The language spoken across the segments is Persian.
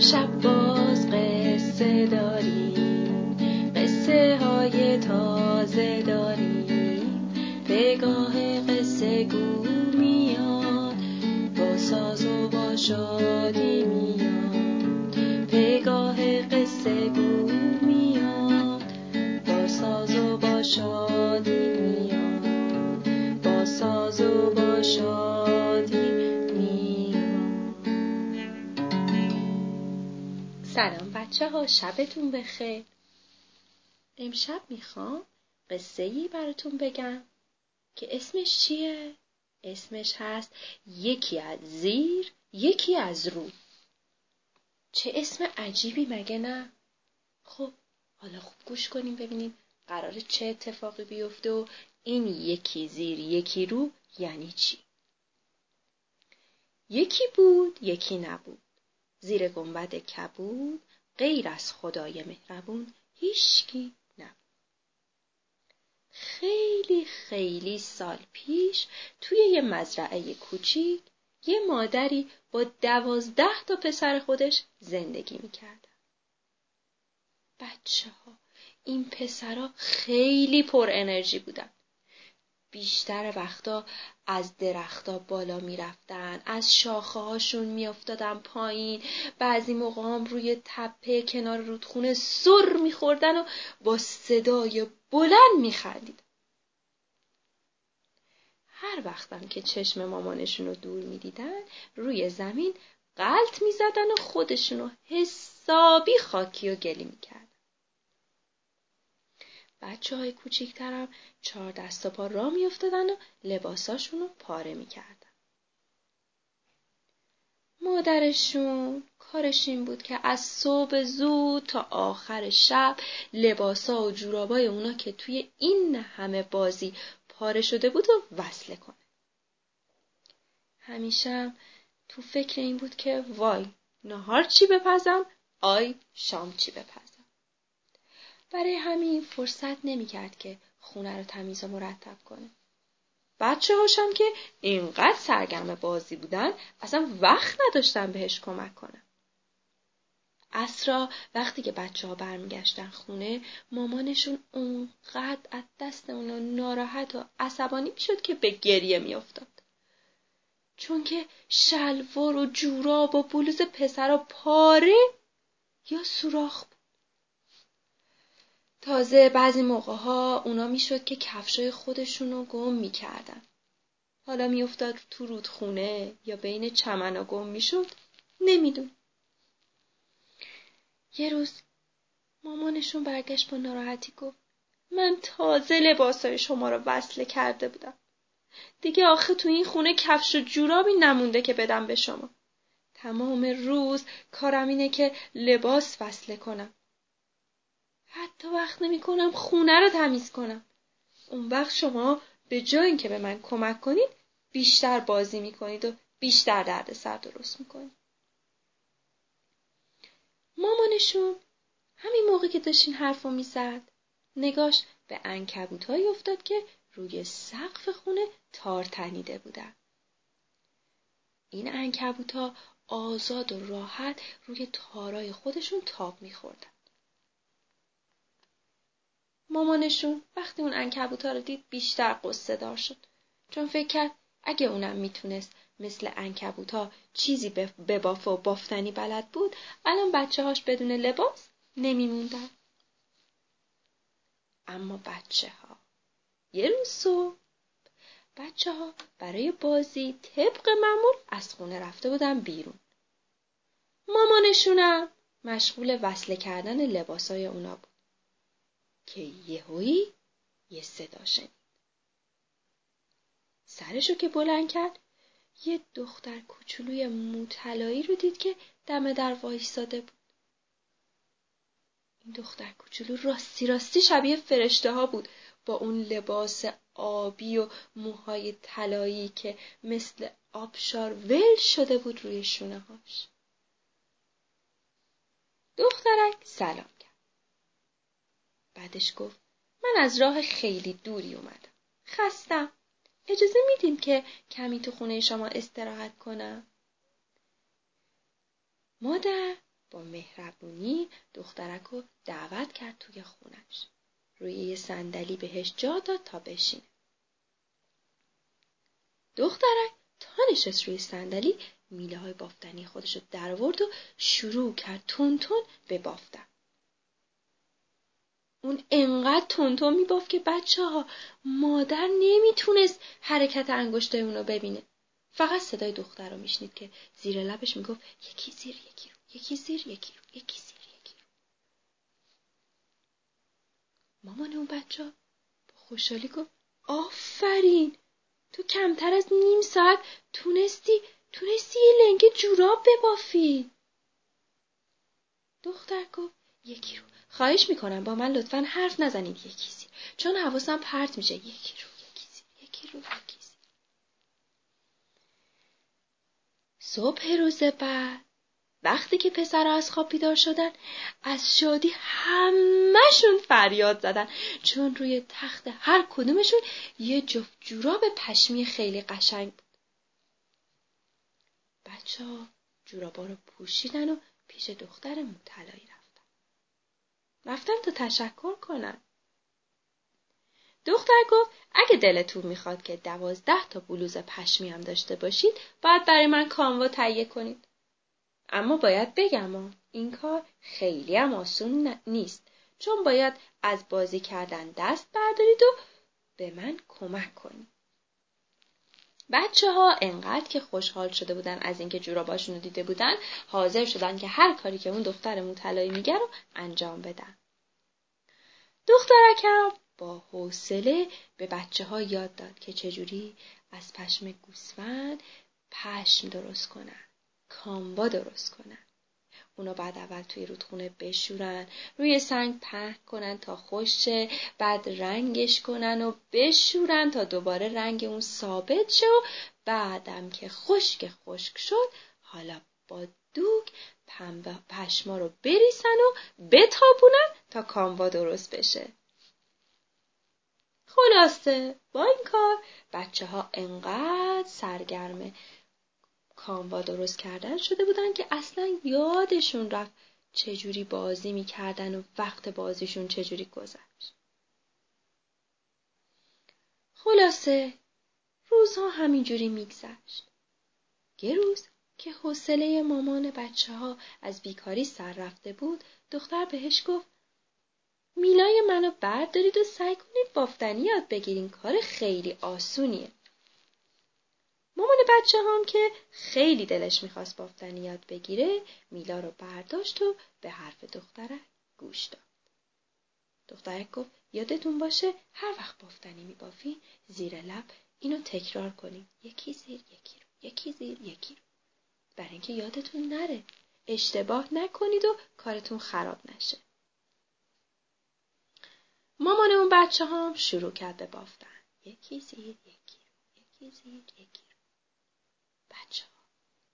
امشب شبتون بخیر امشب می‌خوام قصه ای براتون بگم که اسمش چیه؟ اسمش هست یکی از زیر یکی از رو چه اسم عجیبی مگه نه؟ خب حالا خوب گوش کنیم ببینیم قراره چه اتفاقی بیفته و این یکی زیر یکی رو یعنی چی؟ یکی بود یکی نبود زیر گنبد کبود غیر از خدای مهربون هیچکی نبود خیلی خیلی سال پیش توی یه مزرعه کوچیک یه مادری با دوازده تا پسر خودش زندگی می‌کردن. بچه ها این پسرا خیلی پر انرژی بودن. بیشتر وقتا از درختا بالا می‌رفتن از شاخه هاشون میافتادن پایین. بعضی موقع هم روی تپه کنار رودخونه سر میخوردن و با صدای بلند میخندیدن هر وقتم که چشم مامانشون رو دور می‌دیدن روی زمین قلط می‌زدن و خودشون رو حسابی خاکی و گلی می‌کردن. بچه های کوچیکترم چهار دست و پا را میافتادن و لباساشون رو پاره می‌کردن. مادرشون کارش این بود که از صبح زود تا آخر شب لباسا و جورابای اونا که توی این همه بازی پاره شده بود و وصله کنه. همیشه تو فکر این بود که وای نهار چی بپزم آی شام چی بپزم. برای همین فرصت نمی‌کرد که خونه رو تمیز و مرتب کنه. بچه هاشم که اینقدر سرگرم بازی بودن اصلا وقت نداشتن بهش کمک کنم. اسرا وقتی که بچه ها برمیگشتن خونه مامانشون اونقدر از دست اونا ناراحت و عصبانی می‌شد که به گریه میافتاد. چون که شلوار و جوراب و بلوز پسرا پاره یا سوراخ. تازه بعضی موقع ها اونا می‌شد که کفشای خودشونو گم می‌کردن. حالا میافتاد تو رودخونه یا بین چمنا گم می‌شد نمیدون. یه روز مامانشون برگشت با ناراحتی گفت من تازه لباسای شما رو وصله کرده بودم. دیگه آخه تو این خونه کفش و جورابی نمونده که بدم به شما. تمام روز کارم اینه که لباس وصله کنم. حتی وقت نمی کنم خونه رو تمیز کنم. اون وقت شما به جای اینکه به من کمک کنید بیشتر بازی می کنید و بیشتر درد سر درست می کنید. مامانشون همین موقع که داشتین حرفو می‌زد نگاش به انکبوت افتاد که روی سقف خونه تار تنیده بودن. این انکبوت ها آزاد و راحت روی تارای خودشون تاب میخوردن. مامانشون وقتی اون انکبوتا رو دید بیشتر قصه دار شد. چون فکر کرد اگه اونم می‌تونست مثل انکبوتا چیزی به باف و بافتنی بلد بود الان بچه هاش بدون لباس نمیموندن. اما بچه ها یه روز صبح بچه ها برای بازی طبق معمول از خونه رفته بودن بیرون. مامانشونم مشغول وصله کردن لباسای اونا بود. که یهویی یه صدا شنید. سرشو که بلند کرد یه دختر کوچولوی موطلایی رو دید که دم در وایستاده بود. این دختر کوچولو راستی راستی شبیه فرشته ها بود با اون لباس آبی و موهای طلایی که مثل آبشار ول شده بود روی شونه هاش. دخترک سلام. بعدش گفت من از راه خیلی دوری اومدم. خستم. اجازه میدین که کمی تو خونه شما استراحت کنم؟ مادر با مهربونی دخترک رو دعوت کرد توی خونش. روی یه صندلی بهش جا داد تا بشینه. دخترک تا نشست روی صندلی میله های بافتنی خودش رو در و شروع کرد تون تون به بافتن. اون انقدر تون میبافت که بچه ها مادر نمی‌تونست حرکت انگشته اونو ببینه. فقط صدای دختر رو میشنید که زیر لبش می‌گفت یکی زیر یکی رو یکی زیر یکی رو یکی زیر یکی رو. مامان اون بچه با خوشحالی گفت آفرین! تو کمتر از نیم ساعت تونستی تونستی یه لنگه جوراب ببافی. دختر گفت یکی رو. خواهش می‌کنم با من لطفا حرف نزنید یکی زیر چون حواسم پرت میشه. یکی رو یکی زیر یکی رو یکی زیر صبح روز بعد وقتی که پسرها از خواب بیدار شدن از شادی همهشون فریاد زدن چون روی تخت هر کدومشون یه جفت جوراب پشمی خیلی قشنگ بود. بچه ها جورابا رو پوشیدن و پیش دختر مطلعی رفتن. رفتن تا تشکر کنن دختر گفت اگه دلتون می‌خواد که دوازده تا بلوز پشمی هم داشته باشید باید برای من کاموا تهیه کنید. اما باید بگم این کار خیلی هم آسون نیست. چون باید از بازی کردن دست بردارید و به من کمک کنید. بچه ها انقدر که خوشحال شده بودن از اینکه جوراباشون رو دیده بودن حاضر شدن که هر کاری که اون دختر مطلعی میگه رو انجام بدن. دخترکم با حوصله به بچه ها یاد داد که چجوری از پشم گوسفند پشم درست کنن کامبا درست کنن. اونا بعد اول توی رودخونه بشورن. روی سنگ پهن کنن تا خوشه بعد رنگش کنن و بشورن تا دوباره رنگ اون ثابت شه و بعدم که خشک خشک شد حالا با دوک پشما رو بریسن و بتابونن تا کاموا درست بشه. خلاصه با این کار بچه ها انقدر سرگرم کاموا درست کردن شده بودن که اصلا یادشون رفت چجوری بازی می‌کردن و وقت بازیشون چجوری گذشت. خلاصه روزها همینجوری میگذشت. یه روز که حوصله مامان بچه ها از بیکاری سر رفته بود دختر بهش گفت میلای منو بردارید و سعی کنید بافتنی یاد بگیرین کار خیلی آسونیه. مامان بچه هم که خیلی دلش می‌خواست بافتنی یاد بگیره میلا رو برداشت و به حرف دخترک گوش داد. دخترک گفت یادتون باشه هر وقت بافتنی میبافی زیر لب اینو تکرار کنید یکی زیر یکی رو یکی زیر یکی رو. برای اینکه یادتون نره. اشتباه نکنید و کارتون خراب نشه. مامان اون بچه هم شروع کرد به بافتن. یکی زیر یکی رو یکی زیر یکی بچه ها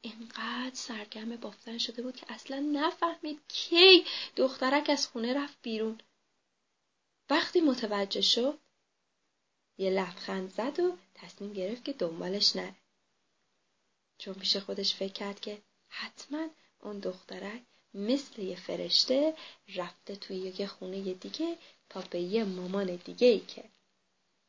اینقدر سرگرم بافتن شده بود که اصلا نفهمید کی دخترک از خونه رفت بیرون. وقتی متوجه شد یه لبخند زد و تصمیم گرفت که دنبالش نره. چون پیش خودش فکر کرد که حتما اون دخترک مثل یه فرشته رفته توی یه خونه دیگه تا به یه مامان دیگه ای که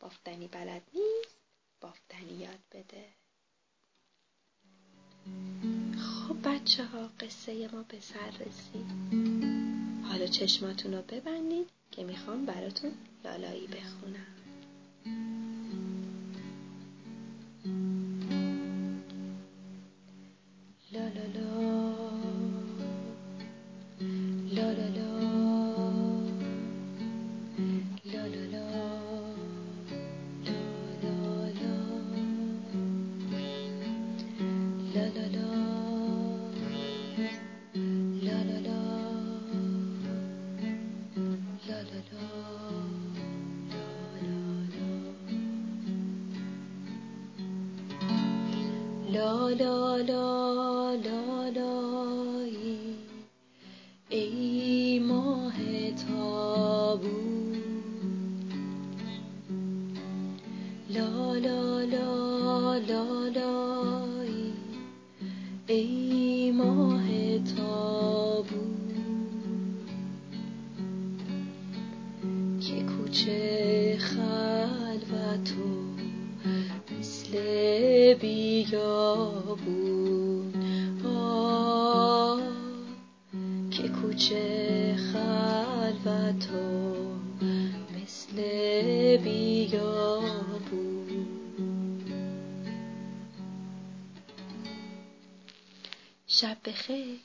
بافتنی بلد نیست بافتنی یاد بده. خب بچه ها قصه ما به سر رسید. حالا چشماتون رو ببندید که می‌خوام براتون لالایی بخونم. لا لا لا لایی ای ماه تابو لا لا لا لا لایی ای ماه تابو که کوچه بیابون. آه که کوچه خلوتو مثل بیابون. شب بخیر.